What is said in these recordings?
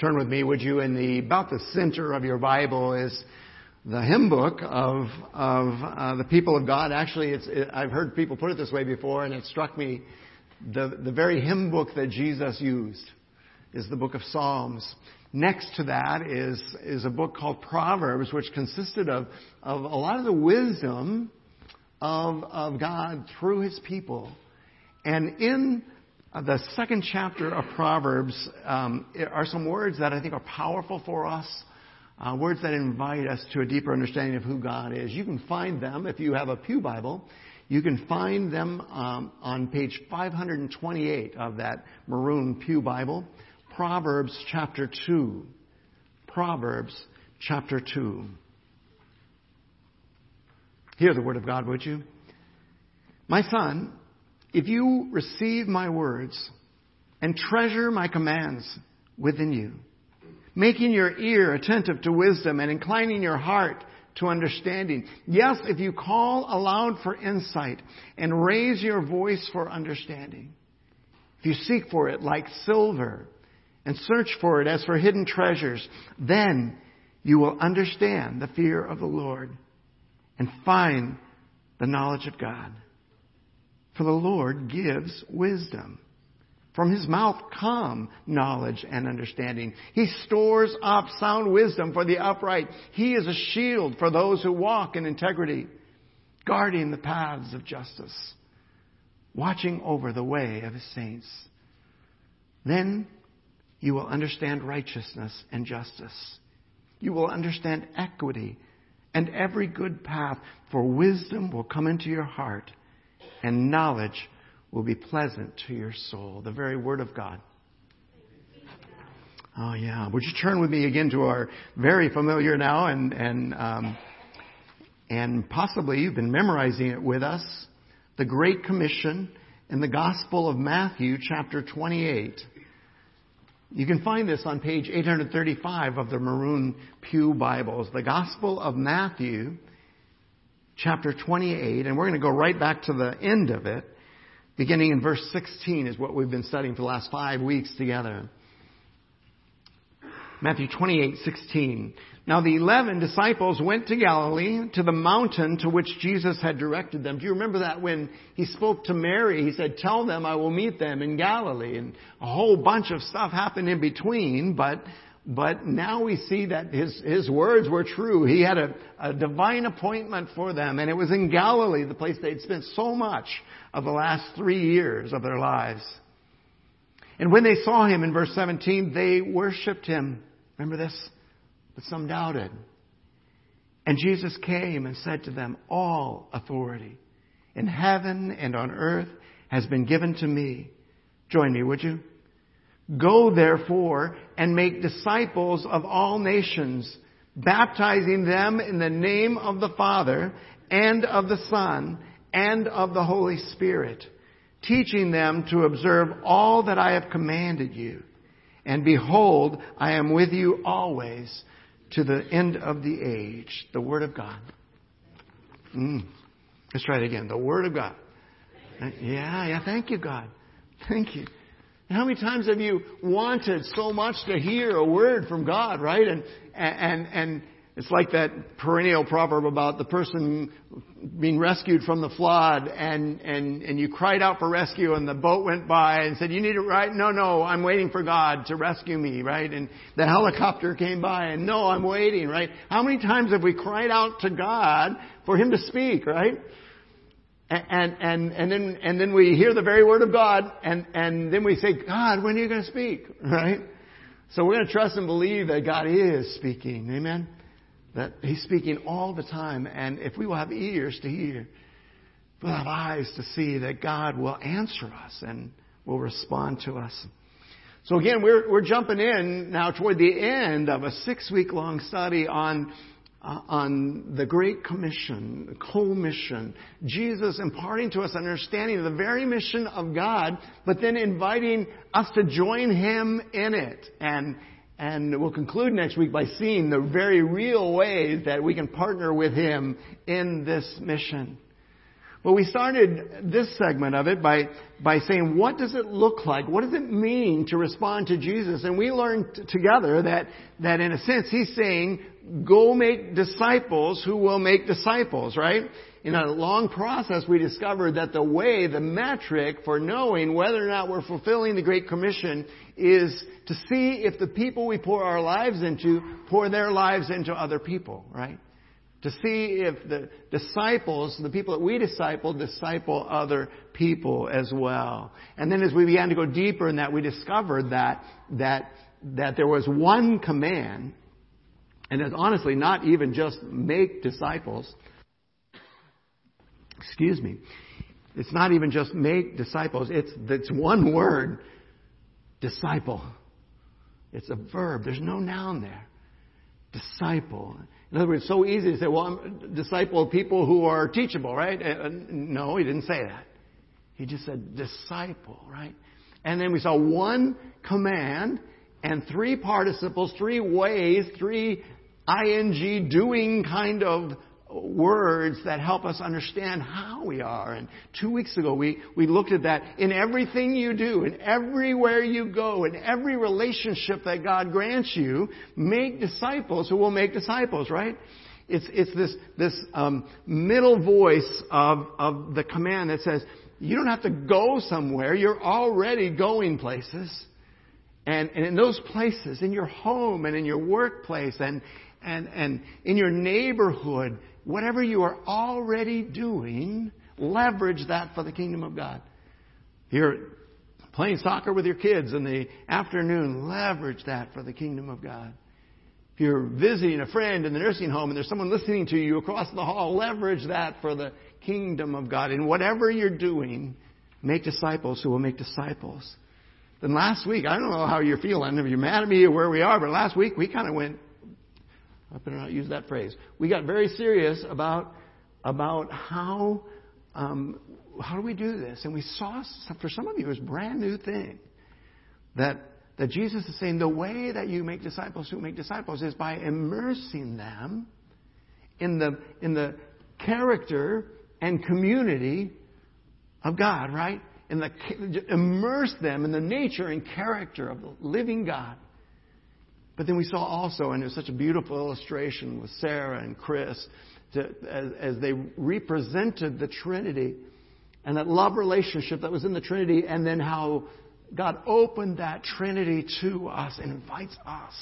Turn with me, would you? In the about the center of your Bible is the hymn book of of uh, the people of God. Actually, it's it, I've heard people put it this way before, and it struck me. The the very hymn book that Jesus used is the book of Psalms. Next to that is is a book called Proverbs, which consisted of of a lot of the wisdom of of God through His people, and in the second chapter of Proverbs um, are some words that I think are powerful for us, uh, words that invite us to a deeper understanding of who God is. You can find them if you have a Pew Bible. You can find them um, on page 528 of that maroon Pew Bible. Proverbs chapter 2. Proverbs chapter 2. Hear the word of God, would you? My son, if you receive my words and treasure my commands within you, making your ear attentive to wisdom and inclining your heart to understanding. Yes, if you call aloud for insight and raise your voice for understanding. If you seek for it like silver and search for it as for hidden treasures, then you will understand the fear of the Lord and find the knowledge of God. For the Lord gives wisdom. From his mouth come knowledge and understanding. He stores up sound wisdom for the upright. He is a shield for those who walk in integrity, guarding the paths of justice, watching over the way of his saints. Then you will understand righteousness and justice. You will understand equity and every good path, for wisdom will come into your heart and knowledge will be pleasant to your soul. The very Word of God. Oh yeah. Would you turn with me again to our very familiar now and and um, and possibly you've been memorizing it with us, the Great Commission in the Gospel of Matthew, chapter 28. You can find this on page 835 of the Maroon Pew Bibles. The Gospel of Matthew, chapter 28, and we're going to go right back to the end of it. Beginning in verse 16 is what we've been studying for the last five weeks together. Matthew 28, 16. Now the eleven disciples went to Galilee, to the mountain to which Jesus had directed them. Do you remember that when he spoke to Mary, he said, tell them I will meet them in Galilee. And a whole bunch of stuff happened in between, but but now we see that his, his words were true. He had a, a divine appointment for them, and it was in Galilee, the place they'd spent so much of the last three years of their lives. And when they saw him in verse 17, they worshiped him. Remember this? But some doubted. And Jesus came and said to them, All authority in heaven and on earth has been given to me. Join me, would you? Go therefore and make disciples of all nations, baptizing them in the name of the Father and of the Son and of the Holy Spirit, teaching them to observe all that I have commanded you. And behold, I am with you always to the end of the age. The Word of God. Mm. Let's try it again. The Word of God. Yeah, yeah, thank you, God. Thank you. How many times have you wanted so much to hear a word from God, right? And, and, and it's like that perennial proverb about the person being rescued from the flood and, and, and you cried out for rescue and the boat went by and said, you need it right? No, no, I'm waiting for God to rescue me, right? And the helicopter came by and no, I'm waiting, right? How many times have we cried out to God for Him to speak, right? And, and, and then, and then we hear the very word of God and, and then we say, God, when are you going to speak? Right? So we're going to trust and believe that God is speaking. Amen? That He's speaking all the time. And if we will have ears to hear, we'll have eyes to see that God will answer us and will respond to us. So again, we're, we're jumping in now toward the end of a six week long study on uh, on the Great Commission, the co-mission, Jesus imparting to us an understanding of the very mission of God, but then inviting us to join Him in it. And, and we'll conclude next week by seeing the very real ways that we can partner with Him in this mission. Well, we started this segment of it by, by saying, what does it look like? What does it mean to respond to Jesus? And we learned t- together that, that in a sense, he's saying, go make disciples who will make disciples, right? In a long process, we discovered that the way, the metric for knowing whether or not we're fulfilling the Great Commission is to see if the people we pour our lives into pour their lives into other people, right? To see if the disciples, the people that we disciple, disciple other people as well. And then as we began to go deeper in that, we discovered that, that, that there was one command, and it's honestly not even just make disciples. Excuse me. It's not even just make disciples. It's, it's one word. Disciple. It's a verb. There's no noun there. Disciple. In other words, so easy to say, well, I'm disciple of people who are teachable, right? Uh, no, he didn't say that. He just said disciple, right? And then we saw one command and three participles, three ways, three ing doing kind of words that help us understand how we are. And two weeks ago, we, we looked at that in everything you do, in everywhere you go, in every relationship that God grants you, make disciples who will make disciples, right? It's, it's this, this um, middle voice of, of the command that says, you don't have to go somewhere, you're already going places. And, and in those places, in your home and in your workplace and, and, and in your neighborhood, whatever you are already doing, leverage that for the kingdom of God. You're playing soccer with your kids in the afternoon, leverage that for the kingdom of God. If you're visiting a friend in the nursing home and there's someone listening to you across the hall, leverage that for the kingdom of God. In whatever you're doing, make disciples who will make disciples. Then last week, I don't know how you're feeling, if you're mad at me or where we are, but last week we kind of went I better not use that phrase. We got very serious about about how um, how do we do this, and we saw for some of you it a brand new thing that that Jesus is saying the way that you make disciples who make disciples is by immersing them in the in the character and community of God, right? In the immerse them in the nature and character of the living God. But then we saw also, and it was such a beautiful illustration with Sarah and Chris, to, as, as they represented the Trinity and that love relationship that was in the Trinity, and then how God opened that Trinity to us and invites us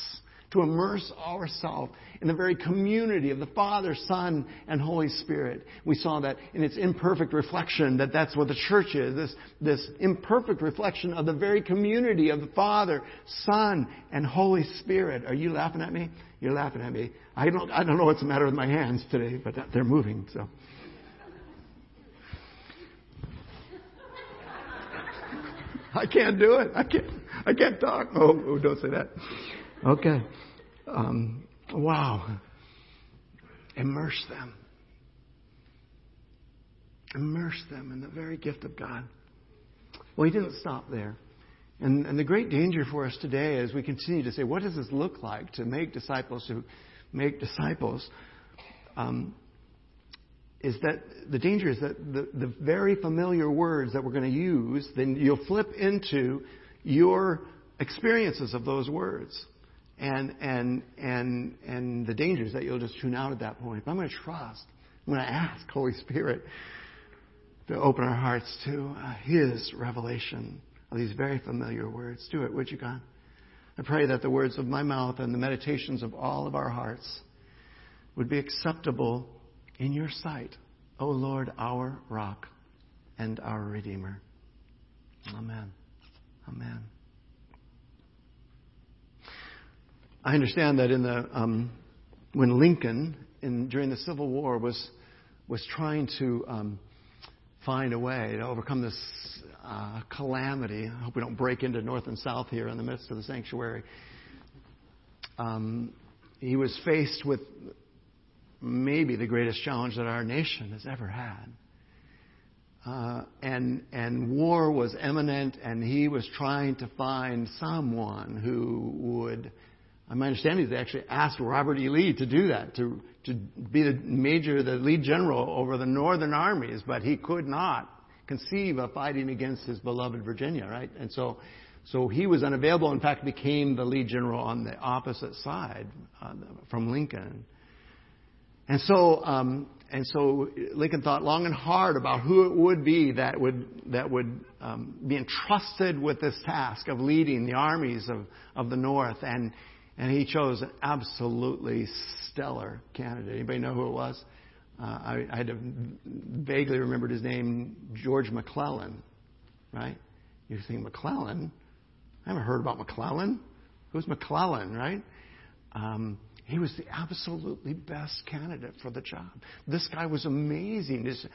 to immerse ourselves in the very community of the Father, Son, and Holy Spirit. We saw that in its imperfect reflection, that that's what the church is, this, this imperfect reflection of the very community of the Father, Son, and Holy Spirit. Are you laughing at me? You're laughing at me. I don't, I don't know what's the matter with my hands today, but they're moving, so. I can't do it. I can't. I can't talk. Oh, oh don't say that. Okay. Um, wow. Immerse them. Immerse them in the very gift of God. Well, he didn't stop there. And, and the great danger for us today as we continue to say, what does this look like to make disciples who make disciples? Um, is that the danger is that the, the very familiar words that we're going to use, then you'll flip into your experiences of those words and and and and the dangers that you'll just tune out at that point. But I'm going to trust. I'm going to ask Holy Spirit to open our hearts to uh, His revelation of these very familiar words. Do it, would you, God? I pray that the words of my mouth and the meditations of all of our hearts would be acceptable in your sight, O Lord, our rock and our Redeemer. Amen. Amen. I understand that in the um, when Lincoln in, during the Civil War was was trying to um, find a way to overcome this uh, calamity. I hope we don't break into north and south here in the midst of the sanctuary. Um, he was faced with maybe the greatest challenge that our nation has ever had. Uh, and and war was imminent, and he was trying to find someone who would my understanding is they actually asked Robert E. Lee to do that, to, to be the major, the lead general over the northern armies, but he could not conceive of fighting against his beloved Virginia, right? And so, so he was unavailable. In fact, became the lead general on the opposite side uh, from Lincoln. And so, um, and so Lincoln thought long and hard about who it would be that would that would um, be entrusted with this task of leading the armies of, of the North, and and he chose an absolutely stellar candidate. Anybody know who it was? Uh, I, I vaguely remembered his name, George McClellan, right? You think McClellan? I haven't heard about McClellan. Who's McClellan, right? Um, he was the absolutely best candidate for the job. This guy was amazing, his,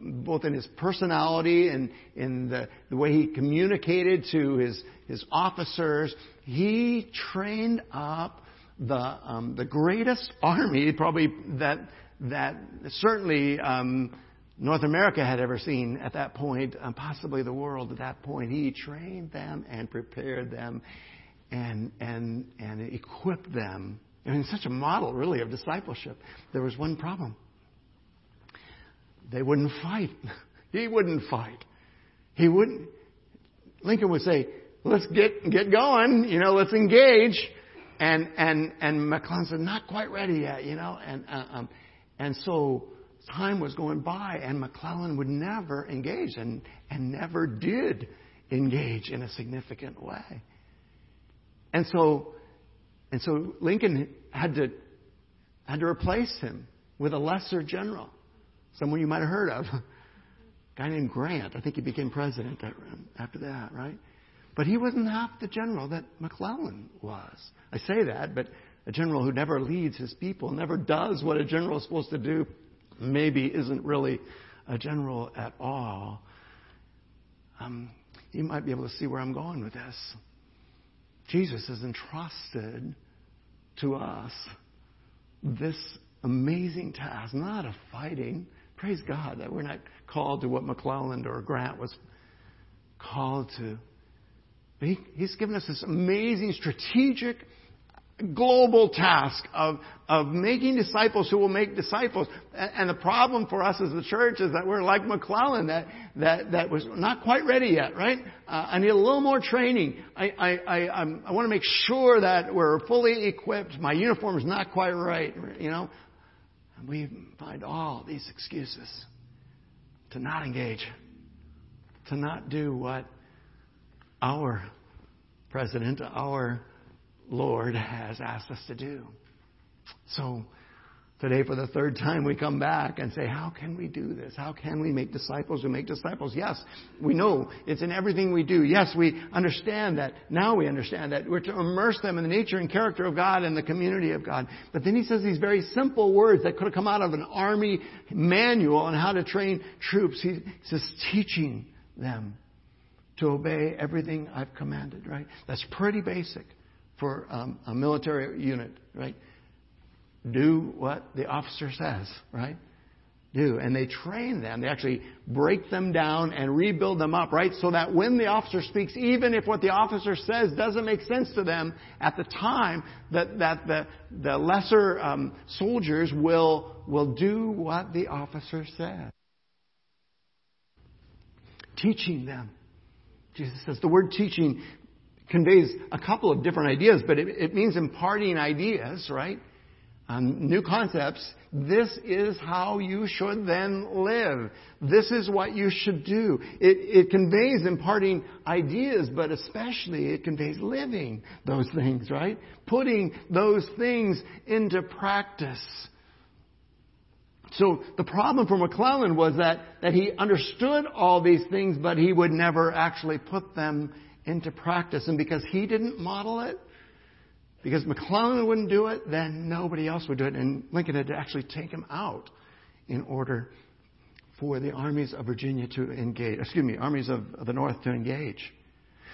both in his personality and in the, the way he communicated to his, his officers. He trained up the, um, the greatest army, probably that, that certainly um, North America had ever seen at that point, um, possibly the world at that point. He trained them and prepared them and, and, and equipped them I mean, such a model, really, of discipleship. There was one problem. They wouldn't fight. He wouldn't fight. He wouldn't. Lincoln would say, let's get, get going, you know, let's engage. And, and, and McClellan said, not quite ready yet, you know, and, uh, um, and so time was going by and McClellan would never engage and, and never did engage in a significant way. And so and so Lincoln had to, had to replace him with a lesser general, someone you might have heard of, a guy named Grant. I think he became president after that, right? But he wasn't half the general that McClellan was. I say that, but a general who never leads his people, never does what a general is supposed to do, maybe isn't really a general at all. Um, you might be able to see where I'm going with this. Jesus has entrusted to us this amazing task, not of fighting. Praise God that we're not called to what McClellan or Grant was called to. But he, he's given us this amazing strategic global task of, of making disciples who will make disciples. And, and, the problem for us as the church is that we're like McClellan, that, that, that was not quite ready yet, right? Uh, I need a little more training. I, I, I, I want to make sure that we're fully equipped. My uniform is not quite right, you know? And we find all these excuses to not engage, to not do what our president, our Lord has asked us to do. So, today for the third time we come back and say, how can we do this? How can we make disciples who make disciples? Yes, we know it's in everything we do. Yes, we understand that. Now we understand that we're to immerse them in the nature and character of God and the community of God. But then he says these very simple words that could have come out of an army manual on how to train troops. He says teaching them to obey everything I've commanded, right? That's pretty basic for um, a military unit, right? Do what the officer says, right? Do. And they train them. They actually break them down and rebuild them up, right? So that when the officer speaks, even if what the officer says doesn't make sense to them at the time, that, that the, the lesser um, soldiers will, will do what the officer says. Teaching them. Jesus says the word teaching conveys a couple of different ideas, but it, it means imparting ideas, right? Um, new concepts. This is how you should then live. This is what you should do. It, it conveys imparting ideas, but especially it conveys living those things, right? Putting those things into practice. So the problem for McClellan was that, that he understood all these things, but he would never actually put them into practice. And because he didn't model it, because McClellan wouldn't do it, then nobody else would do it. And Lincoln had to actually take him out in order for the armies of Virginia to engage, excuse me, armies of, the North to engage.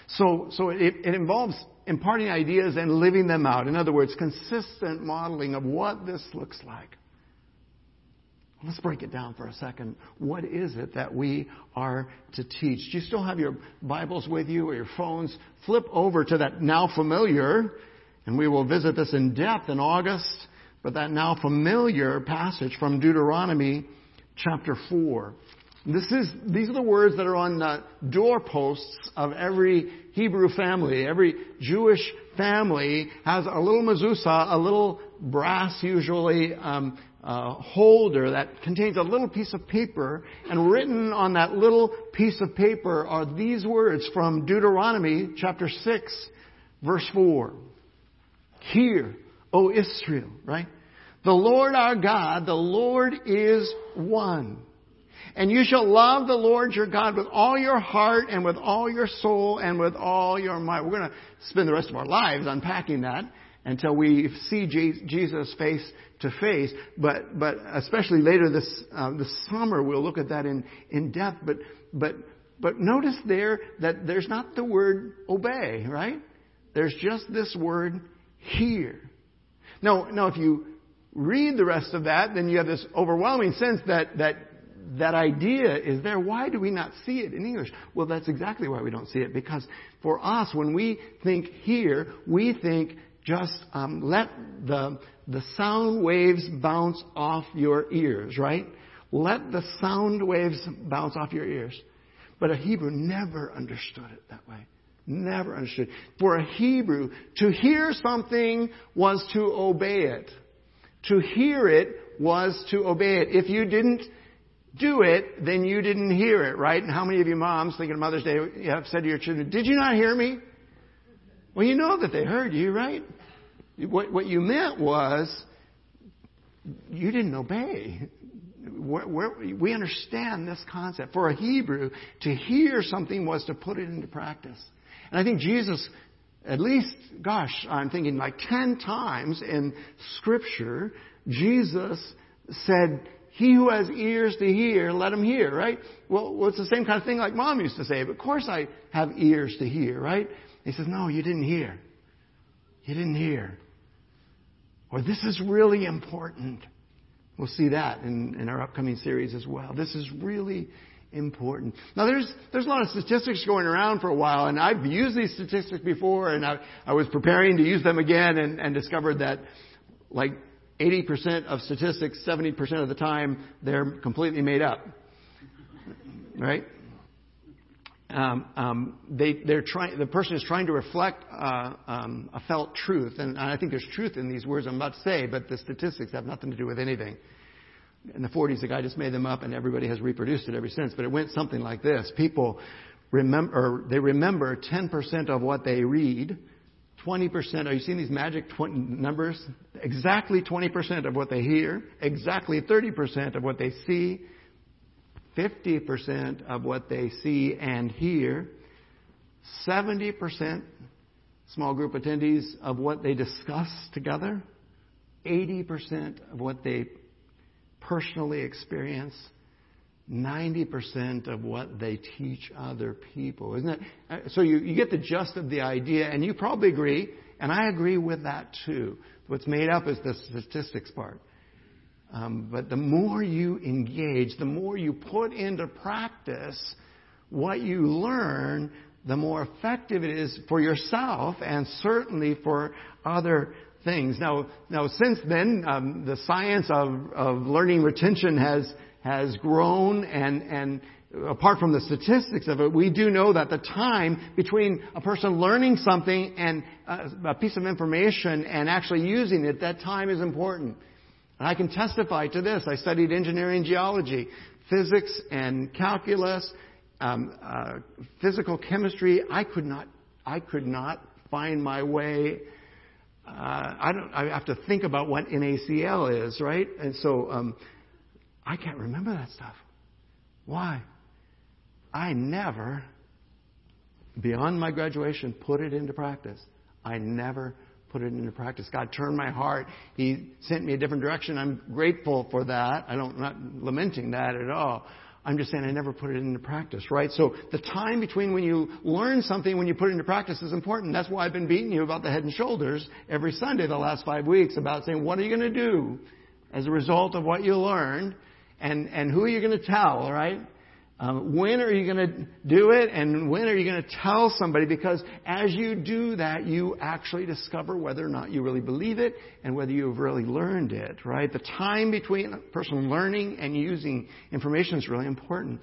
So, so it, it involves imparting ideas and living them out. In other words, consistent modeling of what this looks like. Let's break it down for a second. What is it that we are to teach? Do you still have your Bibles with you or your phones? Flip over to that now familiar And we will visit this in depth in August, but that now familiar passage from Deuteronomy chapter 4. This is, these are the words that are on the doorposts of every Hebrew family. Every Jewish family has a little mezuzah, a little brass usually um, uh, holder that contains a little piece of paper, and written on that little piece of paper are these words from Deuteronomy chapter 6, verse 4. Hear, O Israel, right? The Lord our God, the Lord is one. And you shall love the Lord your God with all your heart and with all your soul and with all your might. We're going to spend the rest of our lives unpacking that until we see Jesus face to face. But, but especially later this, uh, this summer, we'll look at that in, in depth. But, but, but notice there that there's not the word obey, right? There's just this word hear. Now, now if you read the rest of that, then you have this overwhelming sense that, that that idea is there. Why do we not see it in English? Well, that's exactly why we don't see it. Because for us, when we think hear, we think just um, let the the sound waves bounce off your ears, right? Let the sound waves bounce off your ears. But a Hebrew never understood it that way. Never understood. For a Hebrew, to hear something was to obey it. To hear it was to obey it. If you didn't do it, then you didn't hear it, right? And how many of you moms, thinking of Mother's Day, have said to your children, did you not hear me? Well, you know that they heard you, right? What, what you meant was, you didn't obey. We're, we understand this concept. For a Hebrew, to hear something was to put it into practice. And I think Jesus, at least, gosh, I'm thinking like ten times in Scripture, Jesus said, he who has ears to hear, let him hear, right? Well, well, it's the same kind of thing like mom used to say, but of course I have ears to hear, right? He says, no, you didn't hear. You didn't hear. Or this is really important. We'll see that in, in our upcoming series as well. This is really important. Now there's, there's a lot of statistics going around for a while and I've used these statistics before and I, I was preparing to use them again and, and discovered that like 80% of statistics, 70% of the time, they're completely made up. Right? Um, um, they, they're trying, the person is trying to reflect uh, um, a felt truth, and I think there's truth in these words I'm about to say, but the statistics have nothing to do with anything. In the 40s, the guy just made them up, and everybody has reproduced it ever since. But it went something like this: People remember, they remember 10% of what they read, 20%, are you seeing these magic 20 numbers? Exactly 20% of what they hear, exactly 30% of what they see, 50% of what they see and hear, 70% small group attendees of what they discuss together, 80% of what they personally experience, 90% of what they teach other people. Isn't it? Uh, so you, you get the gist of the idea, and you probably agree, and I agree with that too. What's made up is the statistics part. Um, but the more you engage, the more you put into practice what you learn, the more effective it is for yourself and certainly for other things. Now, now since then, um, the science of, of learning retention has has grown and, and apart from the statistics of it, we do know that the time between a person learning something and a piece of information and actually using it, that time is important. And I can testify to this. I studied engineering geology, physics and calculus, um, uh, physical chemistry. I could not, I could not find my way. Uh, I don't. I have to think about what NaCl is, right? And so um, I can't remember that stuff. Why? I never, beyond my graduation, put it into practice. I never put it into practice. God turned my heart. He sent me a different direction. I'm grateful for that. I don't, I'm not lamenting that at all. I'm just saying I never put it into practice, right? So the time between when you learn something when you put it into practice is important. That's why I've been beating you about the head and shoulders every Sunday the last five weeks about saying, what are you going to do as a result of what you learned? and, and who are you going to tell, right? Um, when are you going to do it and when are you going to tell somebody? Because as you do that, you actually discover whether or not you really believe it and whether you've really learned it, right? The time between a person learning and using information is really important.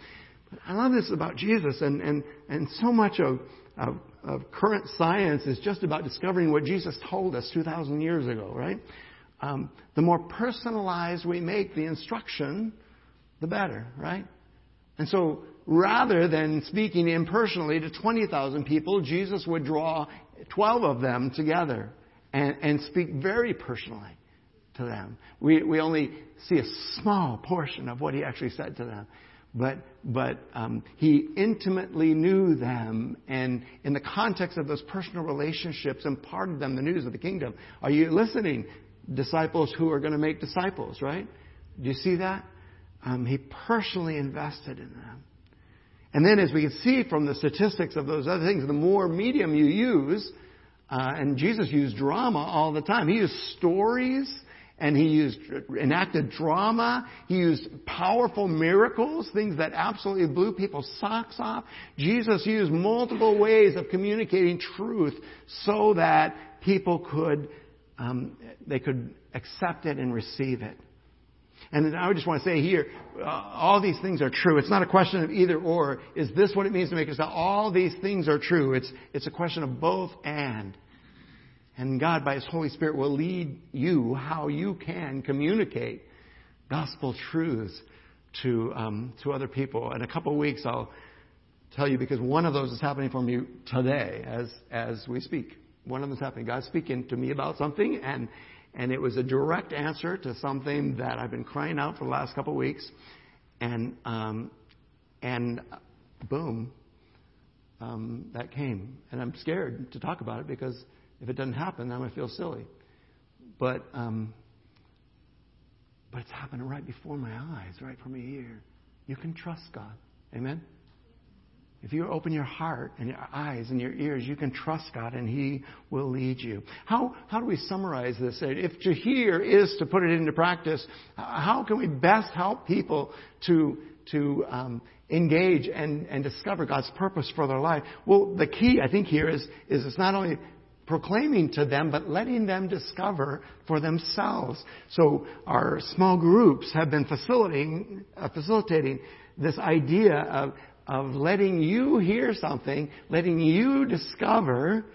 But I love this about Jesus and, and, and so much of, of, of current science is just about discovering what Jesus told us 2,000 years ago, right? Um, the more personalized we make the instruction, the better, right? And so rather than speaking impersonally to 20,000 people, Jesus would draw 12 of them together and, and speak very personally to them. We, we only see a small portion of what he actually said to them. But, but um, he intimately knew them, and in the context of those personal relationships, imparted them the news of the kingdom. Are you listening? Disciples who are going to make disciples, right? Do you see that? Um, he personally invested in them. And then, as we can see from the statistics of those other things, the more medium you use, uh, and Jesus used drama all the time. He used stories, and he used enacted drama. He used powerful miracles, things that absolutely blew people's socks off. Jesus used multiple ways of communicating truth so that people could um, they could accept it and receive it. And I just want to say here, uh, all these things are true. It's not a question of either or. Is this what it means to make us? All these things are true. It's, it's a question of both and. And God, by His Holy Spirit, will lead you how you can communicate gospel truths to, um, to other people. In a couple of weeks, I'll tell you because one of those is happening for me today as, as we speak. One of them is happening. God's speaking to me about something, and and it was a direct answer to something that I've been crying out for the last couple of weeks. And, um, and boom, um, that came. And I'm scared to talk about it because if it doesn't happen, I'm going to feel silly. But, um, but it's happening right before my eyes, right from ear. You can trust God. Amen? If you open your heart and your eyes and your ears, you can trust God and He will lead you. How, how do we summarize this? If to hear is to put it into practice, how can we best help people to, to um, engage and, and discover God's purpose for their life? Well, the key, I think, here is, is it's not only proclaiming to them, but letting them discover for themselves. So our small groups have been facilitating, uh, facilitating this idea of, of letting you hear something, letting you discover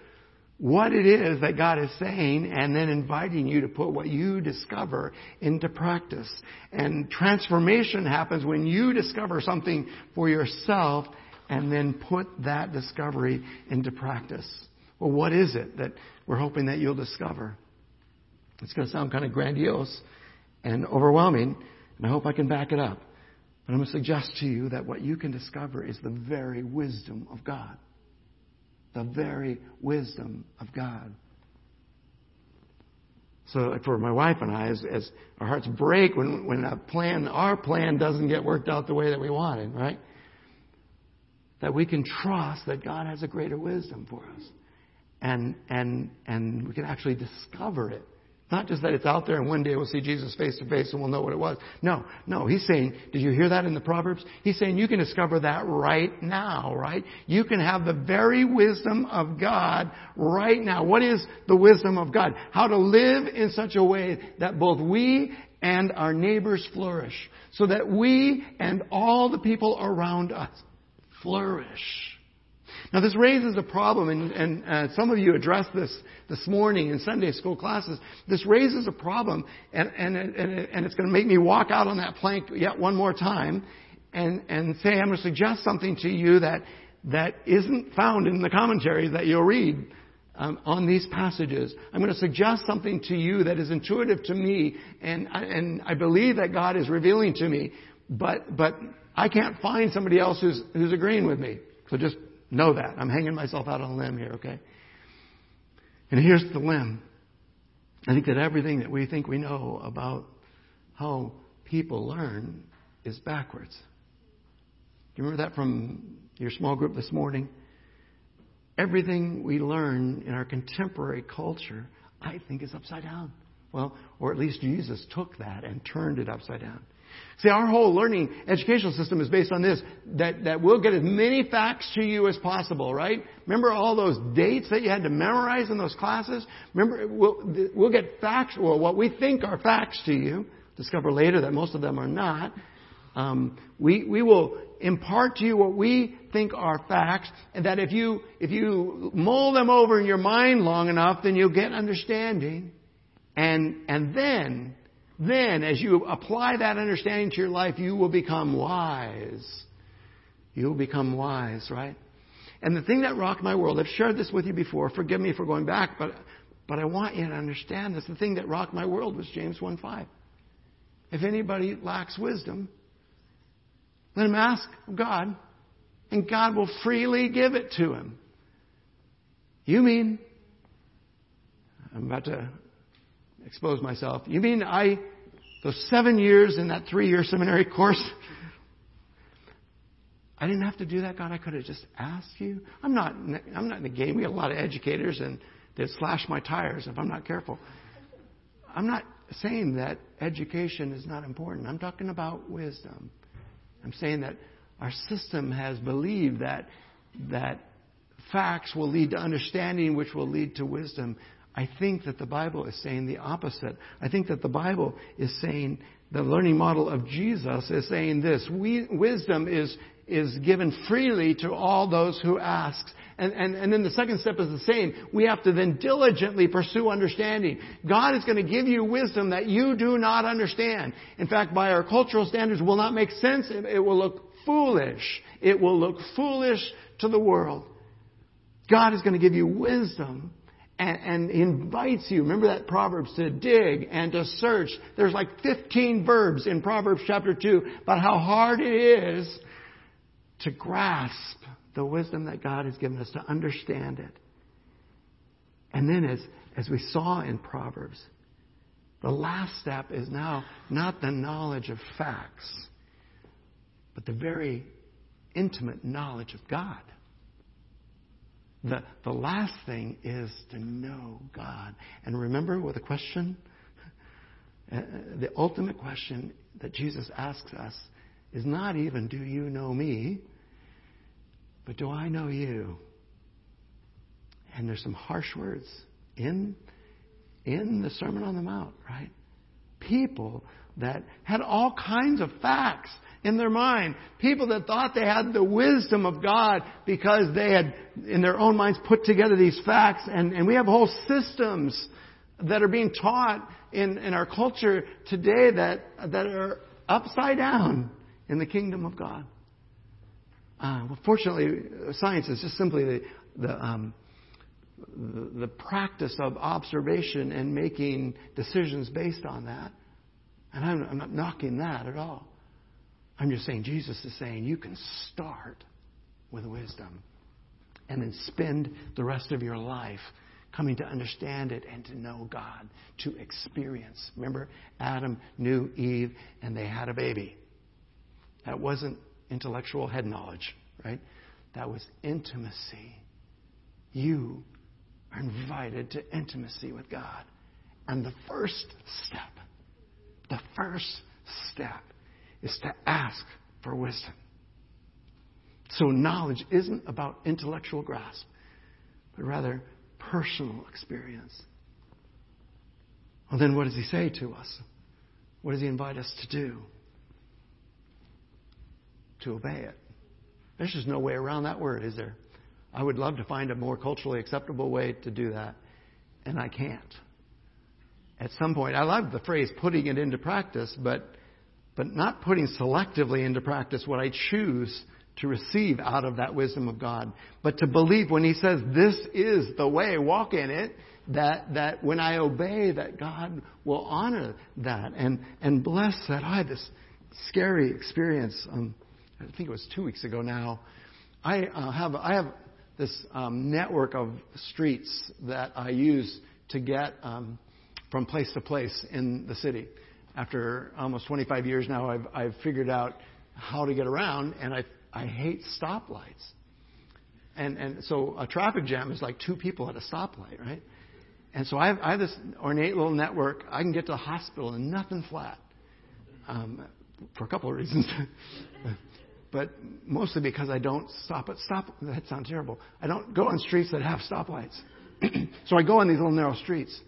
what it is that God is saying, and then inviting you to put what you discover into practice. And transformation happens when you discover something for yourself and then put that discovery into practice. Well, what is it that we're hoping that you'll discover? It's going to sound kind of grandiose and overwhelming, and I hope I can back it up. But I'm going to suggest to you that what you can discover is the very wisdom of God. The very wisdom of God. So for my wife and I, as, as our hearts break when, when a plan, our plan doesn't get worked out the way that we wanted, right? That we can trust that God has a greater wisdom for us. And, and, and we can actually discover it not just that it's out there and one day we'll see Jesus face to face and we'll know what it was. No, no. He's saying, did you hear that in the Proverbs? He's saying you can discover that right now, right? You can have the very wisdom of God right now. What is the wisdom of God? How to live in such a way that both we and our neighbors flourish. So that we and all the people around us flourish. Now, this raises a problem, and, and uh, some of you addressed this this morning in Sunday school classes. This raises a problem, and, and, and, and it's going to make me walk out on that plank yet one more time and, and say, I'm going to suggest something to you that, that isn't found in the commentaries that you'll read um, on these passages. I'm going to suggest something to you that is intuitive to me, and, and I believe that God is revealing to me, but, but I can't find somebody else who's, who's agreeing with me. So just Know that. I'm hanging myself out on a limb here, okay? And here's the limb. I think that everything that we think we know about how people learn is backwards. Do you remember that from your small group this morning? Everything we learn in our contemporary culture, I think, is upside down. Well, or at least Jesus took that and turned it upside down. See, our whole learning educational system is based on this, that, that we'll get as many facts to you as possible, right? Remember all those dates that you had to memorize in those classes? Remember, we'll, we'll get facts, or what we think are facts to you. Discover later that most of them are not. Um, we, we will impart to you what we think are facts, and that if you, if you mull them over in your mind long enough, then you'll get understanding. And, and then, then as you apply that understanding to your life, you will become wise. You will become wise, right? And the thing that rocked my world, I've shared this with you before, forgive me for going back, but, but I want you to understand this. The thing that rocked my world was James 1 5. If anybody lacks wisdom, let him ask God, and God will freely give it to him. You mean, I'm about to expose myself. You mean I, those seven years in that three year seminary course, I didn't have to do that, God. I could have just asked you. I'm not, I'm not in the game. We have a lot of educators and they slash my tires if I'm not careful. I'm not saying that education is not important. I'm talking about wisdom. I'm saying that our system has believed that, that facts will lead to understanding, which will lead to wisdom. I think that the Bible is saying the opposite. I think that the Bible is saying the learning model of Jesus is saying this. We, wisdom is, is given freely to all those who ask. And, and, and then the second step is the same. We have to then diligently pursue understanding. God is going to give you wisdom that you do not understand. In fact, by our cultural standards, will not make sense. It, it will look foolish. It will look foolish to the world. God is going to give you wisdom and, and invites you. Remember that Proverbs to dig and to search. There's like 15 verbs in Proverbs chapter 2 about how hard it is to grasp the wisdom that God has given us to understand it. And then as, as we saw in Proverbs, the last step is now not the knowledge of facts, but the very intimate knowledge of God. The, the last thing is to know God. And remember with the question, uh, the ultimate question that Jesus asks us is not even, do you know me? But do I know you? And there's some harsh words in, in the Sermon on the Mount, right? People that had all kinds of facts in their mind. People that thought they had the wisdom of God because they had, in their own minds, put together these facts. And, and we have whole systems that are being taught in, in our culture today that, that are upside down in the kingdom of God. Uh, well, fortunately, science is just simply the, the, um, the, the practice of observation and making decisions based on that. And I'm, I'm not knocking that at all. I'm just saying Jesus is saying you can start with wisdom and then spend the rest of your life coming to understand it and to know God, to experience. Remember, Adam knew Eve and they had a baby. That wasn't intellectual head knowledge, right? That was intimacy. You are invited to intimacy with God. And the first step, the first step is to ask for wisdom. So knowledge isn't about intellectual grasp, but rather personal experience. Well, then what does he say to us? What does he invite us to do? to obey it. There's just no way around that word, is there? I would love to find a more culturally acceptable way to do that, and I can't. At some point, I love the phrase putting it into practice, but, but not putting selectively into practice what I choose to receive out of that wisdom of God, but to believe when He says, this is the way, walk in it, that, that when I obey, that God will honor that and, and bless that. I had this scary experience. Um, I think it was two weeks ago now. I uh, have I have this um, network of streets that I use to get um, from place to place in the city. After almost 25 years now, I've I've figured out how to get around, and I I hate stoplights. And and so a traffic jam is like two people at a stoplight, right? And so I have, I have this ornate little network. I can get to the hospital and nothing flat. Um, for a couple of reasons. but mostly because I don't stop at stop. That sounds terrible. I don't go on streets that have stoplights. so I go on these little narrow streets,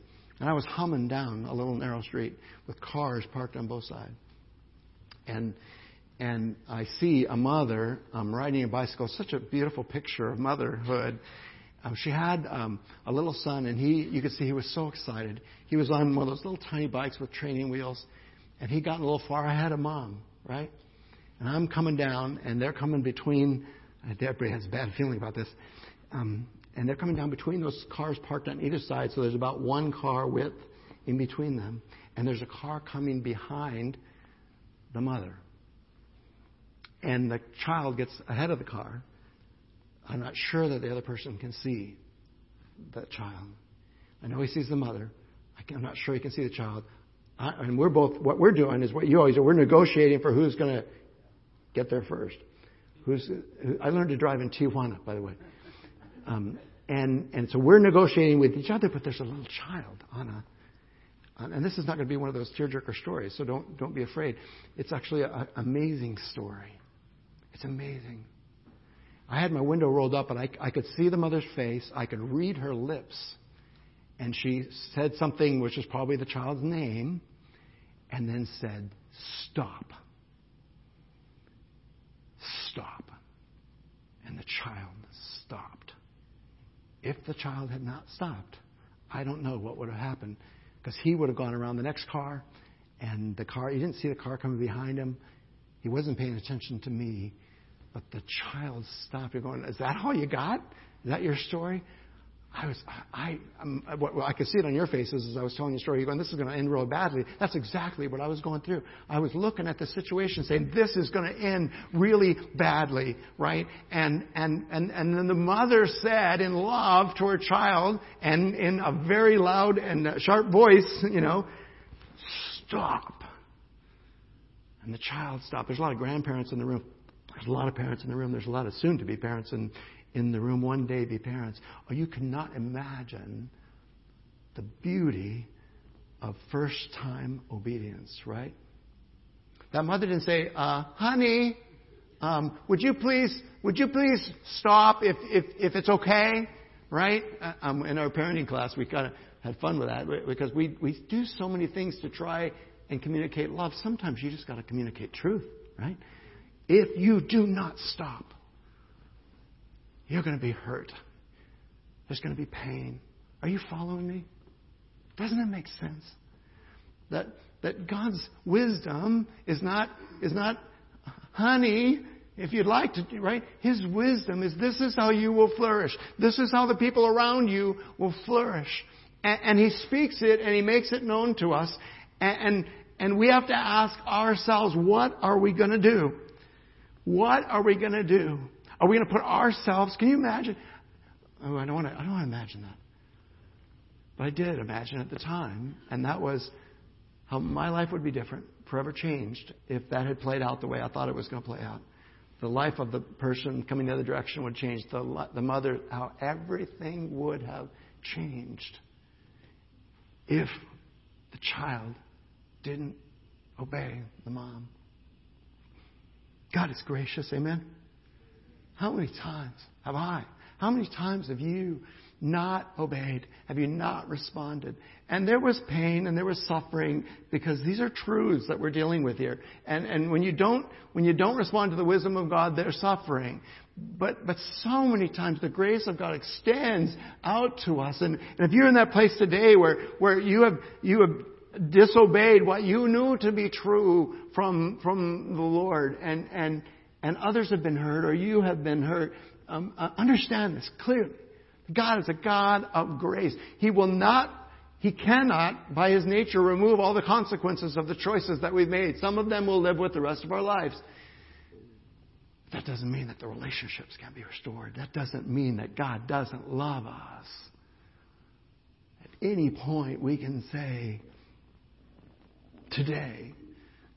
and I was humming down a little narrow street with cars parked on both sides, and and I see a mother um, riding a bicycle. Such a beautiful picture of motherhood. Um, she had um, a little son, and he you could see he was so excited. He was on one of those little tiny bikes with training wheels, and he got a little far ahead of mom, right? And I'm coming down, and they're coming between. Uh, Deborah has a bad feeling about this. Um, and they're coming down between those cars parked on either side, so there's about one car width in between them. And there's a car coming behind the mother. And the child gets ahead of the car. I'm not sure that the other person can see the child. I know he sees the mother. I'm not sure he can see the child. I, and we're both, what we're doing is what you always do. We're negotiating for who's going to get there first. Who's, I learned to drive in Tijuana, by the way. Um, and, and so we're negotiating with each other, but there's a little child on a, on, and this is not going to be one of those tearjerker stories, so don't, don't be afraid. It's actually an amazing story. It's amazing. I had my window rolled up, and I, I could see the mother's face. I could read her lips. And she said something which is probably the child's name, and then said, Stop. Stop. And the child stopped. If the child had not stopped, I don't know what would have happened because he would have gone around the next car, and the car, he didn't see the car coming behind him. He wasn't paying attention to me, but the child stopped. You're going, Is that all you got? Is that your story? I was, I, I, um, well, I could see it on your faces as I was telling the story. You're going, this is going to end real badly. That's exactly what I was going through. I was looking at the situation saying, this is going to end really badly, right? And, and, and, and then the mother said in love to her child and in a very loud and sharp voice, you know, stop. And the child stopped. There's a lot of grandparents in the room. There's a lot of parents in the room. There's a lot of soon to be parents in, in the room one day be parents. Or you cannot imagine the beauty of first time obedience, right? That mother didn't say, uh, honey, um, would you please, would you please stop if, if, if it's okay? Right? Uh, um, in our parenting class, we kind of had fun with that because we, we do so many things to try and communicate love. Sometimes you just got to communicate truth, right? If you do not stop, you're going to be hurt. There's going to be pain. Are you following me? Doesn't it make sense? That, that God's wisdom is not, is not, honey, if you'd like to, right? His wisdom is this is how you will flourish. This is how the people around you will flourish. And, and He speaks it and He makes it known to us. And, and, and we have to ask ourselves, what are we going to do? What are we going to do? Are we going to put ourselves? Can you imagine? Oh, I don't want to. I don't want to imagine that. But I did imagine at the time, and that was how my life would be different, forever changed, if that had played out the way I thought it was going to play out. The life of the person coming the other direction would change. The, the mother, how everything would have changed if the child didn't obey the mom. God is gracious, amen? How many times have I? How many times have you not obeyed? Have you not responded? And there was pain and there was suffering because these are truths that we're dealing with here. And, and when you don't, when you don't respond to the wisdom of God, there's suffering. But, but so many times the grace of God extends out to us. And, and if you're in that place today where, where you have, you have disobeyed what you knew to be true from, from the Lord and, and, and others have been hurt or you have been hurt, um, uh, understand this clearly. God is a God of grace. He will not, He cannot, by His nature, remove all the consequences of the choices that we've made. Some of them we'll live with the rest of our lives. That doesn't mean that the relationships can't be restored. That doesn't mean that God doesn't love us. At any point, we can say, Today,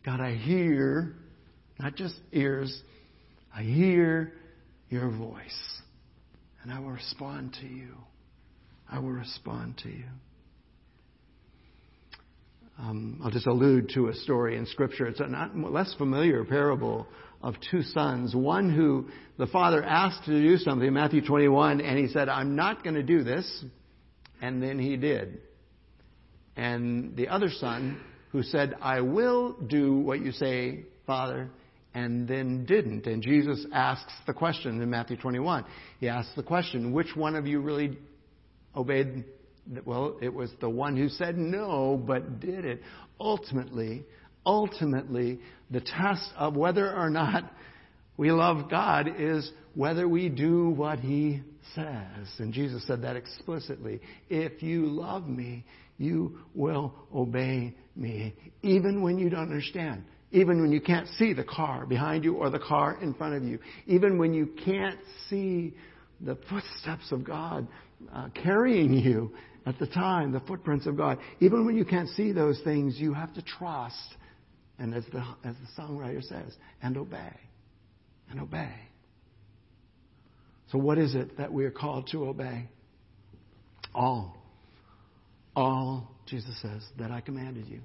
God, I hear, not just ears, I hear your voice, and I will respond to you. I will respond to you. Um, I'll just allude to a story in Scripture. It's a not less familiar parable of two sons. One who the father asked to do something, in Matthew 21, and he said, I'm not going to do this. And then he did. And the other son who said, I will do what you say, Father, and then didn't. And Jesus asks the question in Matthew 21. He asks the question, which one of you really obeyed? Well, it was the one who said no, but did it. Ultimately, ultimately, the test of whether or not we love God is whether we do what He says. And Jesus said that explicitly. If you love me, you will obey me, even when you don't understand. Even when you can't see the car behind you or the car in front of you. Even when you can't see the footsteps of God uh, carrying you at the time, the footprints of God. Even when you can't see those things, you have to trust. And as the, as the songwriter says, and obey. And obey. So, what is it that we are called to obey? All. All, Jesus says, that I commanded you.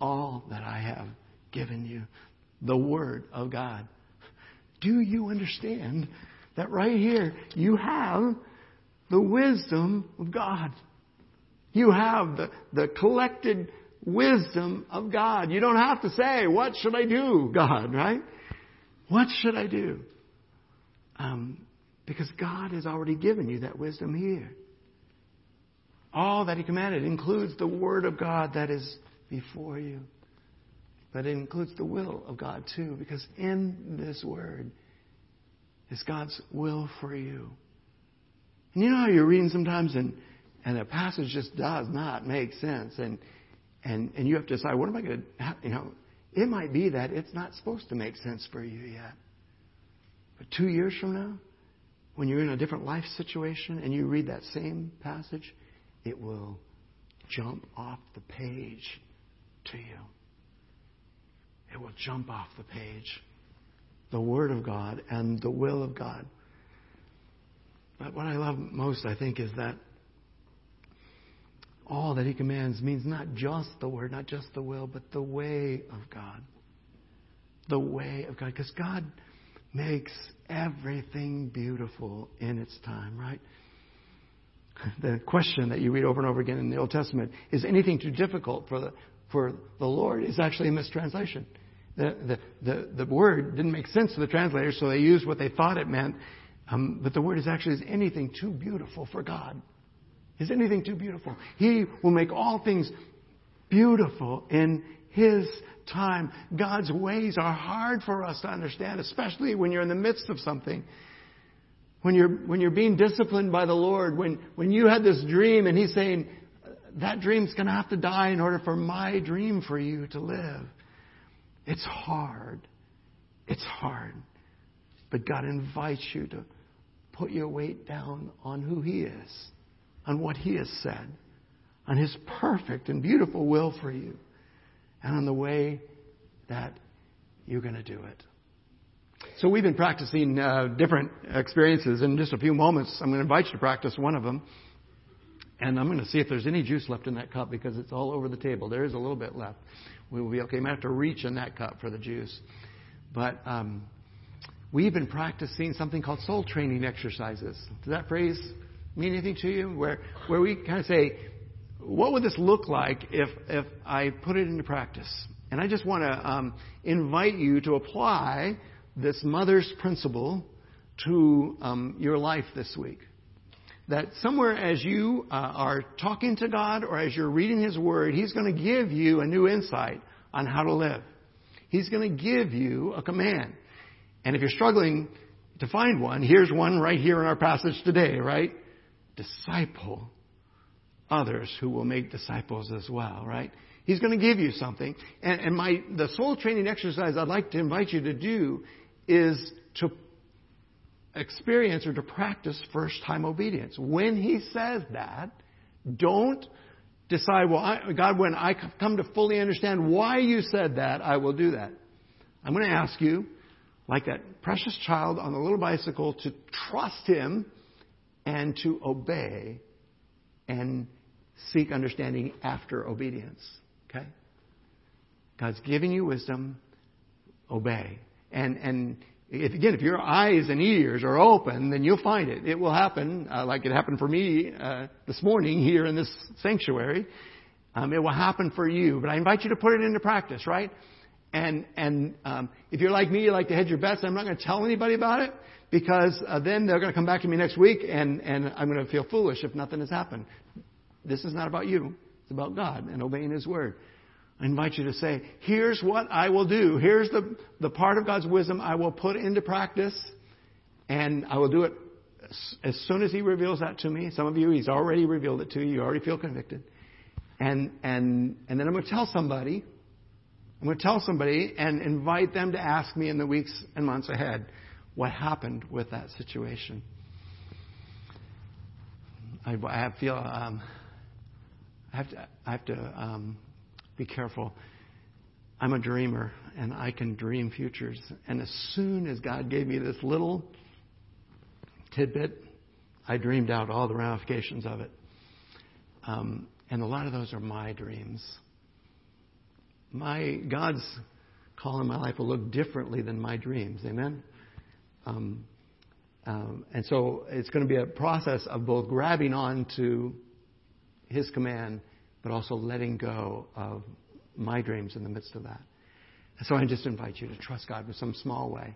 All that I have given you. The Word of God. Do you understand that right here you have the wisdom of God? You have the, the collected wisdom of God. You don't have to say, What should I do, God, right? What should I do? Um, because God has already given you that wisdom here. All that He commanded includes the Word of God that is before you. But it includes the will of God too, because in this Word is God's will for you. And you know how you're reading sometimes and, and a passage just does not make sense and, and, and you have to decide, what am I going to, you know, it might be that it's not supposed to make sense for you yet. But two years from now, when you're in a different life situation and you read that same passage, it will jump off the page to you. It will jump off the page. The Word of God and the will of God. But what I love most, I think, is that all that He commands means not just the Word, not just the will, but the way of God. The way of God. Because God makes everything beautiful in its time, right? The question that you read over and over again in the Old Testament is anything too difficult for the, for the Lord is actually a mistranslation. The, the, the, the word didn't make sense to the translators, so they used what they thought it meant. Um, but the word is actually is anything too beautiful for God. Is anything too beautiful? He will make all things beautiful in His time. God's ways are hard for us to understand, especially when you're in the midst of something. When you're, when you're being disciplined by the Lord, when, when you had this dream and He's saying, that dream's going to have to die in order for my dream for you to live. It's hard. It's hard. But God invites you to put your weight down on who He is, on what He has said, on His perfect and beautiful will for you, and on the way that you're going to do it. So we've been practicing uh, different experiences. In just a few moments, I'm going to invite you to practice one of them. And I'm going to see if there's any juice left in that cup because it's all over the table. There is a little bit left. We will be okay. I might have to reach in that cup for the juice. But um, we've been practicing something called soul training exercises. Does that phrase mean anything to you? Where, where we kind of say, what would this look like if, if I put it into practice? And I just want to um, invite you to apply this mother's principle to um, your life this week. That somewhere as you uh, are talking to God or as you're reading His Word, He's going to give you a new insight on how to live. He's going to give you a command. And if you're struggling to find one, here's one right here in our passage today, right? Disciple others who will make disciples as well, right? He's going to give you something. And, and my, the soul training exercise I'd like to invite you to do is to experience or to practice first time obedience. When he says that, don't decide, well, I, God, when I come to fully understand why you said that, I will do that. I'm going to ask you, like that precious child on the little bicycle, to trust him and to obey and seek understanding after obedience. Okay? God's giving you wisdom. Obey. And, and if, again, if your eyes and ears are open, then you'll find it. It will happen, uh, like it happened for me uh, this morning here in this sanctuary. Um, it will happen for you. But I invite you to put it into practice, right? And and um, if you're like me, you like to hedge your bets. I'm not going to tell anybody about it because uh, then they're going to come back to me next week, and and I'm going to feel foolish if nothing has happened. This is not about you. It's about God and obeying His word. I invite you to say, here's what I will do. Here's the, the part of God's wisdom I will put into practice, and I will do it as soon as He reveals that to me. Some of you, He's already revealed it to you. You already feel convicted. And, and, and then I'm going to tell somebody, I'm going to tell somebody and invite them to ask me in the weeks and months ahead what happened with that situation. I, I feel um, I have to, I have to um, be careful. I'm a dreamer and I can dream futures. And as soon as God gave me this little tidbit, I dreamed out all the ramifications of it. Um, and a lot of those are my dreams. My God's call in my life will look differently than my dreams. Amen. Um, um, and so it's going to be a process of both grabbing on to His command, but also letting go of my dreams in the midst of that. And so I just invite you to trust God with some small way.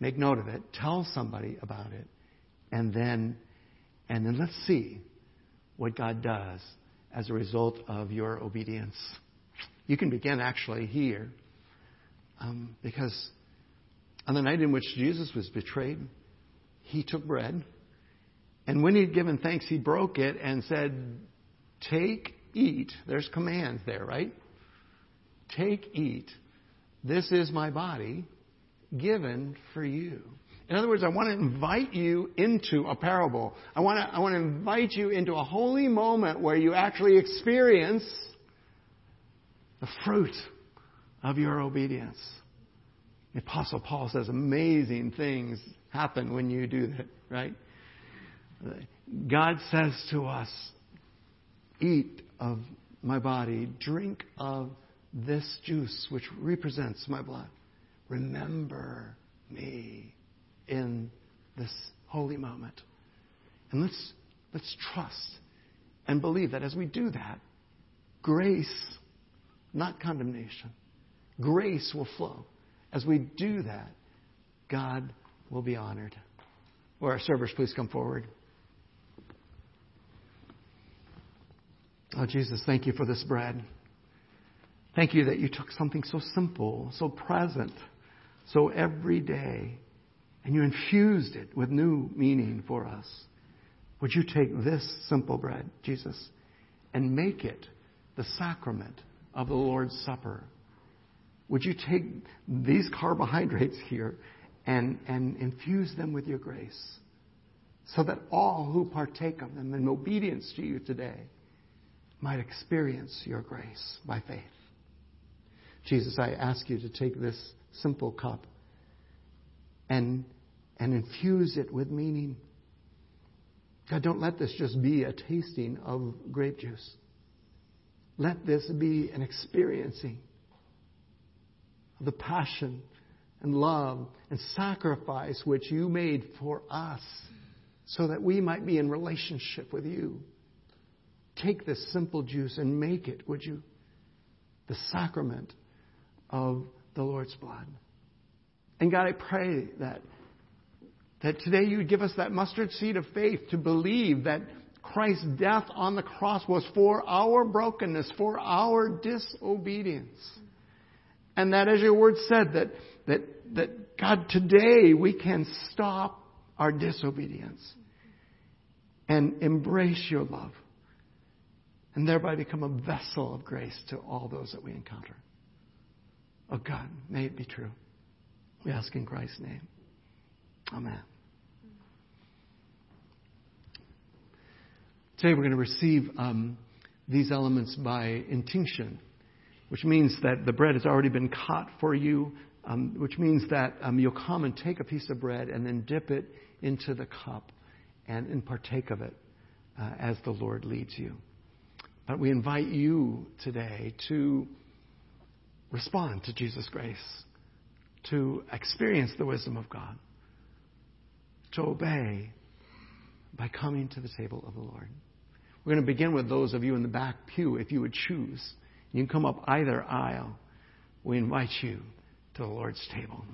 Make note of it. Tell somebody about it. And then, and then let's see what God does as a result of your obedience. You can begin actually here. Um, because on the night in which Jesus was betrayed, he took bread. And when he'd given thanks, he broke it and said, Take, eat. There's commands there, right? Take, eat. This is my body given for you. In other words, I want to invite you into a parable. I want to, I want to invite you into a holy moment where you actually experience the fruit of your obedience. The Apostle Paul says amazing things happen when you do that, right? God says to us, Eat of my body, drink of this juice which represents my blood. Remember me in this holy moment. And let's, let's trust and believe that as we do that, grace, not condemnation, grace will flow. As we do that, God will be honored. Will our servers please come forward? Oh, Jesus, thank you for this bread. Thank you that you took something so simple, so present, so everyday, and you infused it with new meaning for us. Would you take this simple bread, Jesus, and make it the sacrament of the Lord's Supper? Would you take these carbohydrates here and, and infuse them with your grace so that all who partake of them in obedience to you today might experience your grace by faith? Jesus, I ask you to take this simple cup and, and infuse it with meaning. God, don't let this just be a tasting of grape juice. Let this be an experiencing of the passion and love and sacrifice which you made for us so that we might be in relationship with you. Take this simple juice and make it, would you? The sacrament of the Lord's blood. And God, I pray that, that today you would give us that mustard seed of faith to believe that Christ's death on the cross was for our brokenness, for our disobedience. And that, as your word said, that, that, that God, today we can stop our disobedience and embrace your love and thereby become a vessel of grace to all those that we encounter. Oh God, may it be true. We ask in Christ's name. Amen. Today we're going to receive um, these elements by intinction, which means that the bread has already been caught for you, um, which means that um, you'll come and take a piece of bread and then dip it into the cup and, and partake of it uh, as the Lord leads you. We invite you today to respond to Jesus' grace, to experience the wisdom of God, to obey by coming to the table of the Lord. We're going to begin with those of you in the back pew, if you would choose. You can come up either aisle. We invite you to the Lord's table.